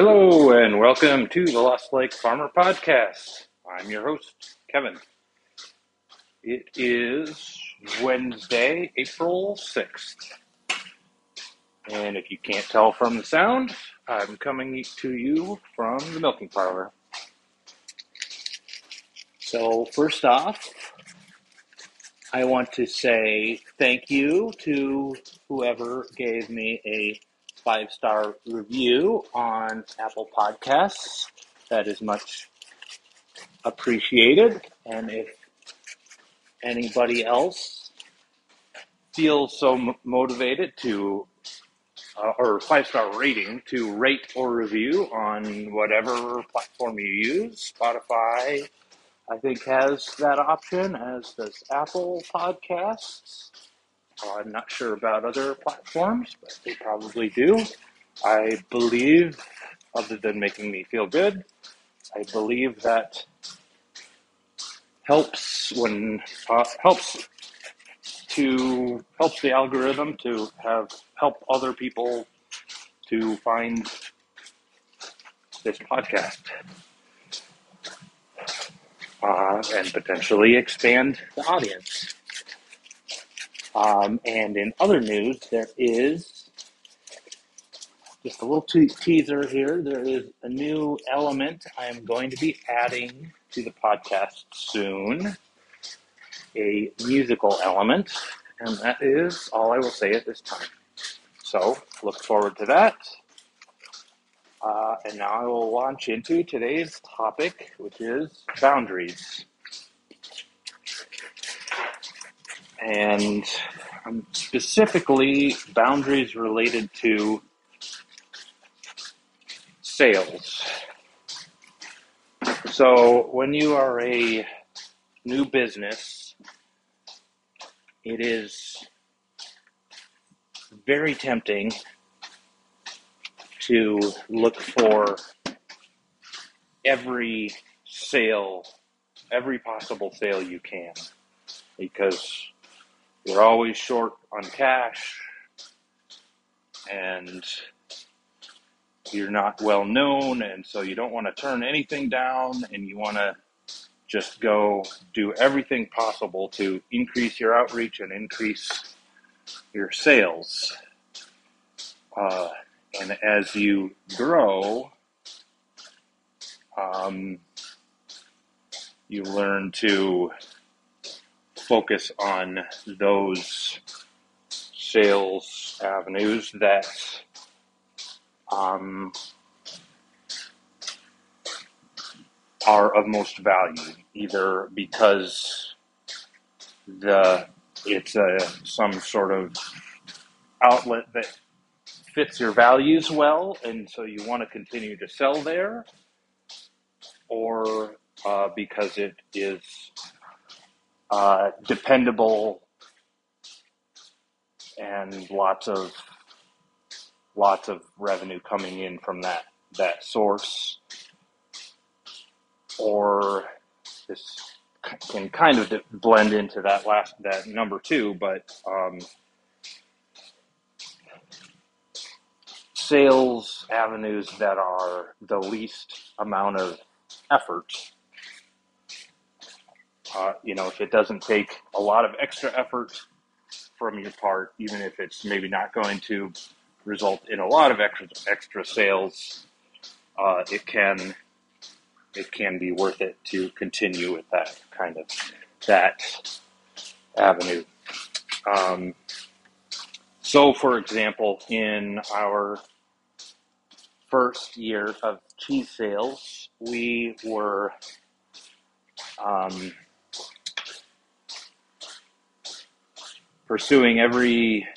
Hello and welcome to the Lost Lake Farmer Podcast. I'm your host, Kevin. It is Wednesday, April 6th. And if you can't tell from the sound, I'm coming to you from the milking parlor. So, first off, I want to say thank you to whoever gave me a five star review on Apple Podcasts. That is much appreciated. And if anybody else feels so m- motivated to, uh, or five star rating to rate or review on whatever platform you use, Spotify, I think has that option, as does Apple Podcasts. I'm not sure about other platforms, but they probably do. I believe, other than making me feel good, I believe that helps when uh, helps to helps the algorithm to have help other people to find this podcast uh, and potentially expand the audience. Um, and in other news, there is just a little te- teaser here. There is a new element I am going to be adding to the podcast soon a musical element, and that is all I will say at this time. So, look forward to that. Uh, and now I will launch into today's topic, which is boundaries. And specifically, boundaries related to sales. So, when you are a new business, it is very tempting to look for every sale, every possible sale you can, because you're always short on cash and you're not well known, and so you don't want to turn anything down and you want to just go do everything possible to increase your outreach and increase your sales. Uh, and as you grow, um, you learn to focus on those sales avenues that um, are of most value, either because the it's a some sort of outlet that fits your values well, and so you want to continue to sell there, or uh, because it is uh, dependable and lots of lots of revenue coming in from that that source, or this can kind of blend into that last that number two, but um, sales avenues that are the least amount of effort. Uh, you know, if it doesn't take a lot of extra effort from your part, even if it's maybe not going to result in a lot of extra extra sales, uh, it can it can be worth it to continue with that kind of that avenue. Um, so, for example, in our first year of cheese sales, we were um, pursuing every,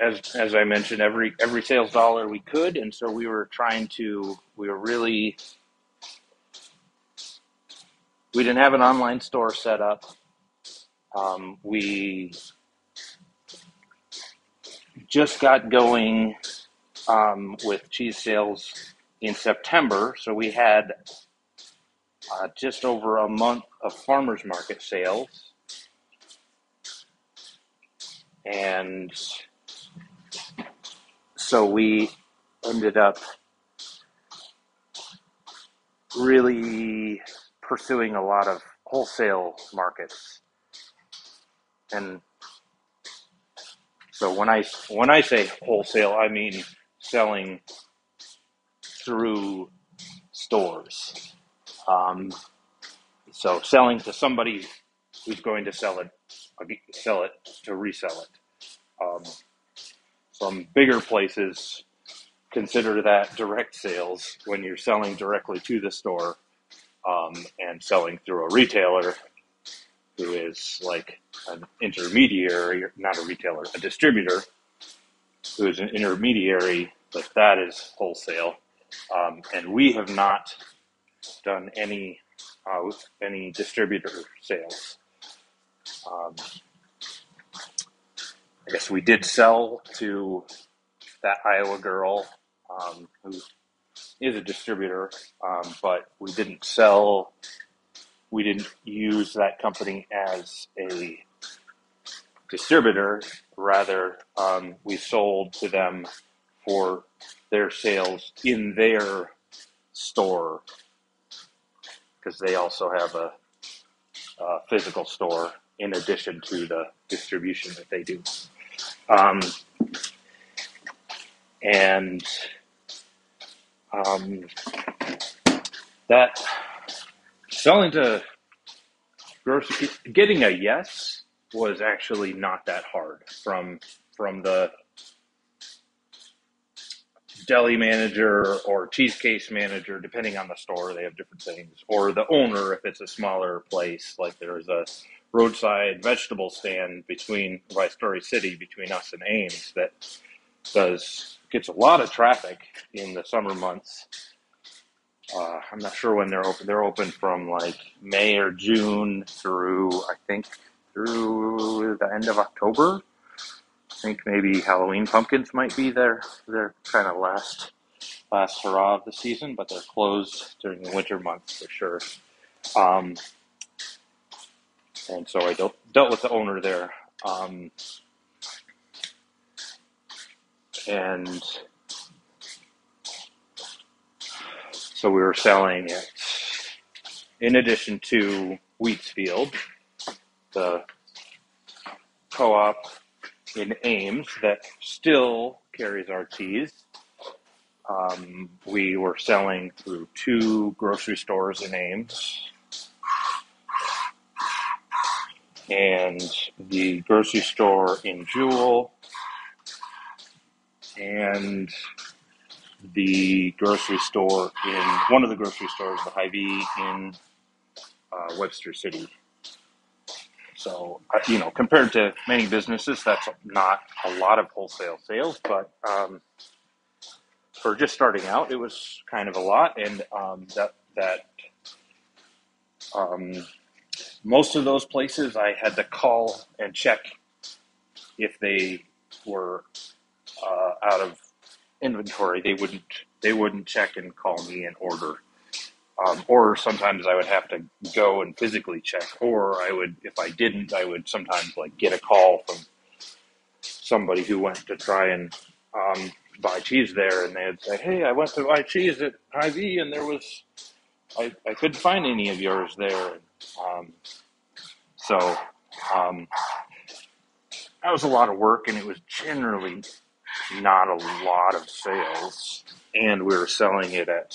as as I mentioned, every every sales dollar we could, and so we were trying to, we were really, we didn't have an online store set up. Um, we just got going um, with cheese sales in September. So we had uh, just over a month of farmers market sales. And so we ended up really pursuing a lot of wholesale markets. And so when I when I say wholesale, I mean selling through stores. Um, so selling to somebody who's going to sell it, sell it to resell it. Um, some bigger places consider that direct sales when you're selling directly to the store um, and selling through a retailer who is like an intermediary, not a retailer, a distributor who is an intermediary, but that is wholesale. Um, and we have not done any uh, any distributor sales. Um, I guess we did sell to that Iowa girl um, who is a distributor, um, but we didn't sell. We didn't use that company as a distributor. Rather, um, we sold to them for their sales in their store because they also have a, a, physical store in addition to the distribution that they do. Um, and um, that selling to grocery, getting a yes was actually not that hard from from the deli manager or cheese case manager, depending on the store, they have different things, or the owner if it's a smaller place. Like there's a roadside vegetable stand between by Story City between us and Ames that does gets a lot of traffic in the summer months. Uh, I'm not sure when they're open. They're open from like May or June through I think through the end of October. I think maybe Halloween pumpkins might be their their kind of last last hurrah of the season, but they're closed during the winter months for sure. Um, and so I dealt, dealt with the owner there. Um, and so we were selling it in addition to Wheatsfield, the co-op in Ames that still carries our teas. Um, we were selling through two grocery stores in Ames. And the grocery store in Jewell and the grocery store in one of the grocery stores, the Hy-Vee in uh, Webster City. So, uh, you know, compared to many businesses, that's not a lot of wholesale sales, but um, for just starting out, it was kind of a lot, and um, that that um, most of those places I had to call and check if they were uh, out of inventory, they wouldn't they wouldn't check and call me and order. Um, or sometimes I would have to go and physically check, or I would, if I didn't, I would sometimes like get a call from somebody who went to try and um, buy cheese there, and they'd say, "Hey, I went to buy cheese at Hy-Vee, and there was I, I couldn't find any of yours there." Um, so um, that was a lot of work, and it was generally not a lot of sales, and we were selling it at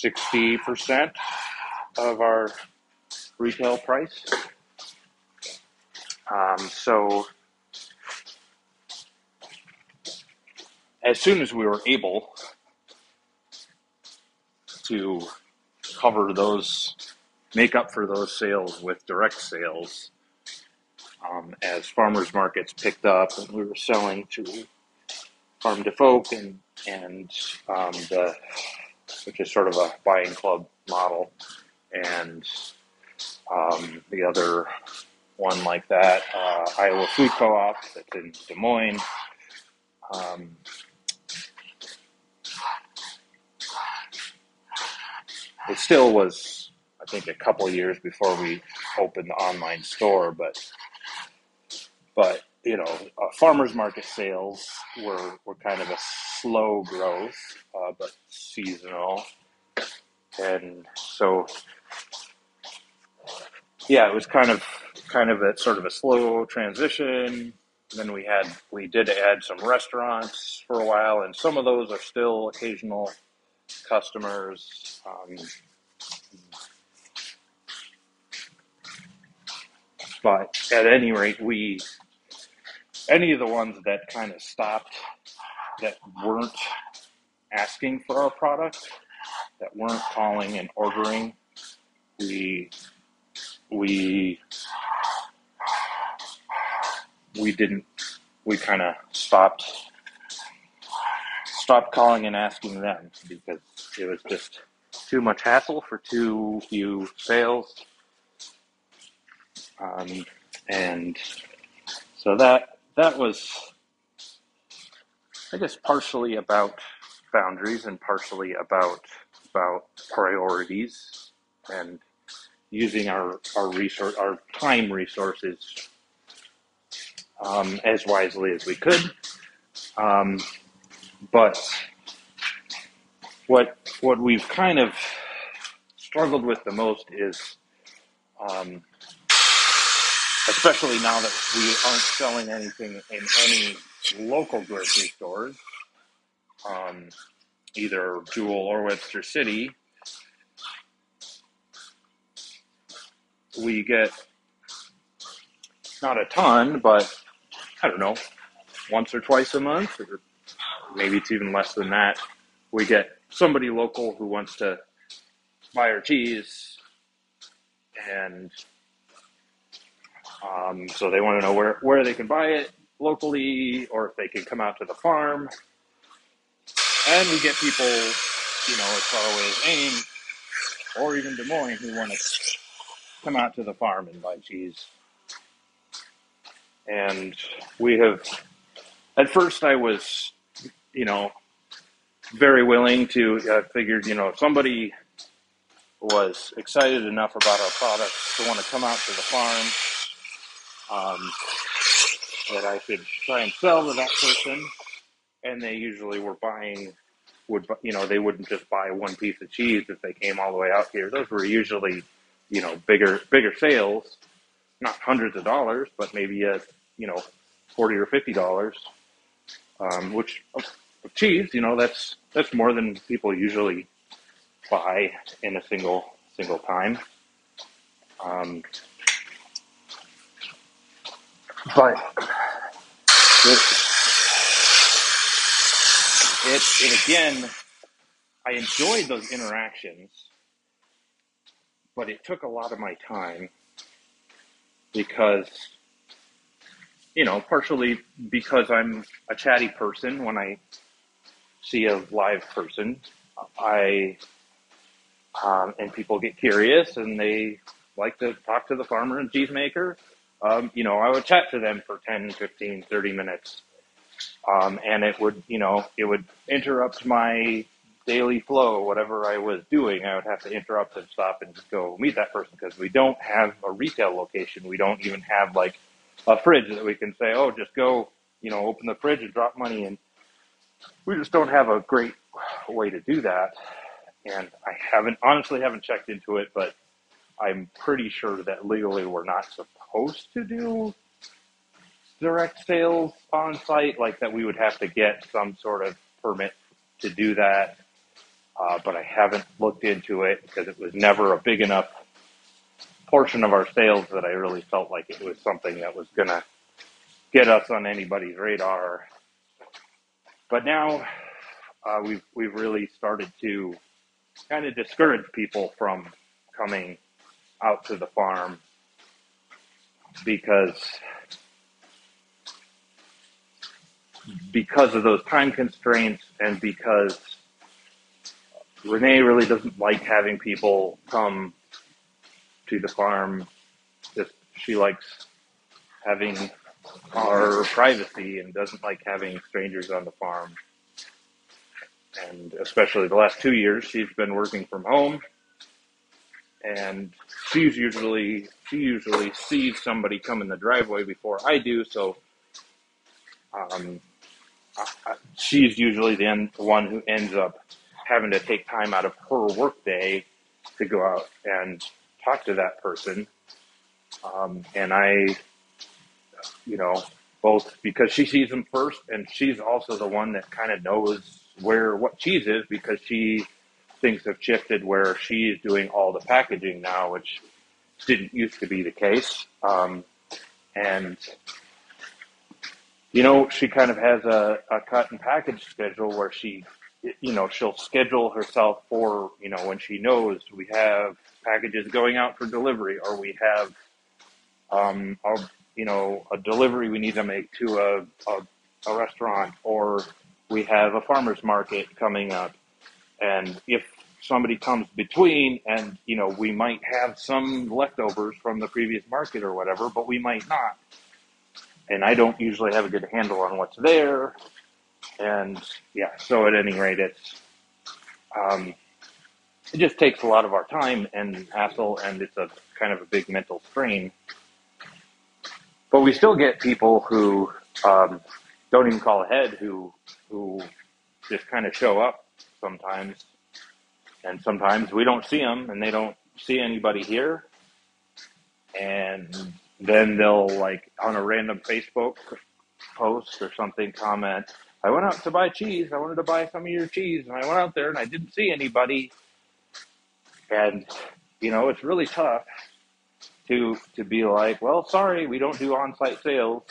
sixty percent of our retail price. Um, so as soon as we were able to cover those, make up for those sales with direct sales, um, as farmers markets picked up and we were selling to farm to folk and and um, the which is sort of a buying club model. And um, the other one like that uh, Iowa Food Co-op that's in Des Moines um, it still was I think a couple years before we opened the online store but but you know, uh, farmers market sales were, were kind of a slow growth, uh, but seasonal. And so, yeah, it was kind of, kind of a sort of a slow transition. Then we had, we did add some restaurants for a while, and some of those are still occasional customers. Um, but at any rate, we any of the ones that kind of stopped that weren't asking for our product, that weren't calling and ordering, we we we didn't we kind of stopped stopped calling and asking them because it was just too much hassle for too few sales. Um, and so that that was, I guess, partially about boundaries and partially about about priorities and using our our resource our time resources um, as wisely as we could. Um, but what what we've kind of struggled with the most is um, especially now that we aren't selling anything in any local grocery stores, um, either Jewell or Webster City. We get not a ton, but I don't know, once or twice a month, or maybe it's even less than that. We get somebody local who wants to buy our cheese and um, so they want to know where, where they can buy it locally or if they can come out to the farm. And we get people, you know, as far away as Ames or even Des Moines who want to come out to the farm and buy cheese. And we have, at first I was, you know, very willing to, I figured, you know, if somebody was excited enough about our products to want to come out to the farm um, that I could try and sell to that person, and they usually were buying would you know they wouldn't just buy one piece of cheese if they came all the way out here. Those were usually you know bigger bigger sales, not hundreds of dollars, but maybe a you know forty or fifty dollars, um, which of cheese you know that's that's more than people usually buy in a single single time. Um, but it, it, again, I enjoyed those interactions, but it took a lot of my time because, you know, partially because I'm a chatty person. When I see a live person, I, um, and people get curious and they like to talk to the farmer and cheese maker um, you know, I would chat to them for 10, 15, 30 minutes. Um, and it would, you know, it would interrupt my daily flow, whatever I was doing. I would have to interrupt and stop and just go meet that person because we don't have a retail location. We don't even have like a fridge that we can say, oh, just go, you know, open the fridge and drop money in. We just don't have a great way to do that. And I haven't, honestly, haven't checked into it, but I'm pretty sure that legally we're not supposed to do direct sales on site, like that we would have to get some sort of permit to do that. Uh, but I haven't looked into it because it was never a big enough portion of our sales that I really felt like it was something that was going to get us on anybody's radar. But now uh, we've we've really started to kind of discourage people from coming out to the farm because because of those time constraints and because Renee really doesn't like having people come to the farm. Just she likes having our privacy and doesn't like having strangers on the farm. And especially the last two years, she's been working from home and she's usually she usually sees somebody come in the driveway before I do, so um, she's usually the one who ends up having to take time out of her workday to go out and talk to that person. Um, and I, you know, both because she sees them first, and she's also the one that kind of knows where what cheese is because she things have shifted where she's doing all the packaging now, which didn't used to be the case. Um, and you know, she kind of has a, a cut and package schedule where she, you know, she'll schedule herself for, you know, when she knows we have packages going out for delivery or we have, um, a, you know, a delivery we need to make to a, a, a restaurant or we have a farmer's market coming up. And if somebody comes between and, you know, we might have some leftovers from the previous market or whatever, but we might not and I don't usually have a good handle on what's there. And yeah, so at any rate, it's um, it just takes a lot of our time and hassle, and it's a kind of a big mental strain. But we still get people who um, don't even call ahead, who who just kind of show up sometimes, and sometimes we don't see them, and they don't see anybody here, and then they'll like on a random Facebook post or something comment, I went out to buy cheese. I wanted to buy some of your cheese. And I went out there and I didn't see anybody. And, you know, it's really tough to, to be like, well, sorry, we don't do on-site sales.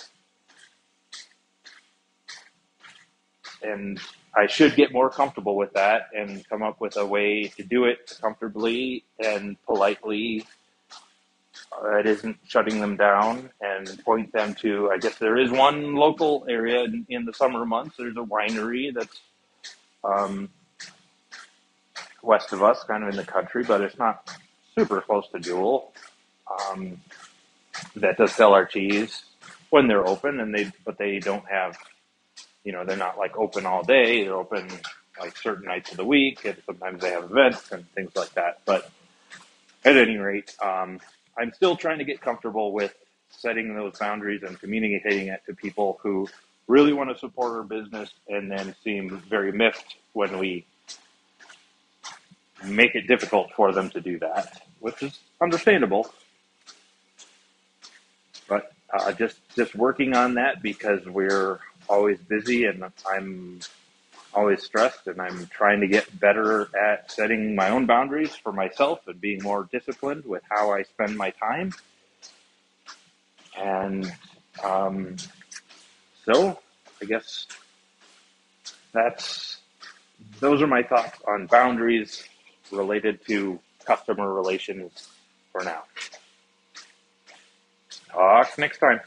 And I should get more comfortable with that and come up with a way to do it comfortably and politely uh, it isn't shutting them down and point them to, I guess there is one local area in, in the summer months. There's a winery that's um, west of us, kind of in the country, but it's not super close to Jewell. Um, that does sell our cheese when they're open, and they but they don't have, you know, they're not like open all day. They're open like certain nights of the week, and sometimes they have events and things like that. But at any rate, um, I'm still trying to get comfortable with setting those boundaries and communicating it to people who really want to support our business and then seem very miffed when we make it difficult for them to do that, which is understandable. But uh, just just working on that because we're always busy and I'm always stressed and I'm trying to get better at setting my own boundaries for myself and being more disciplined with how I spend my time. And um, so I guess that's those are my thoughts on boundaries related to customer relations for now. Talk next time.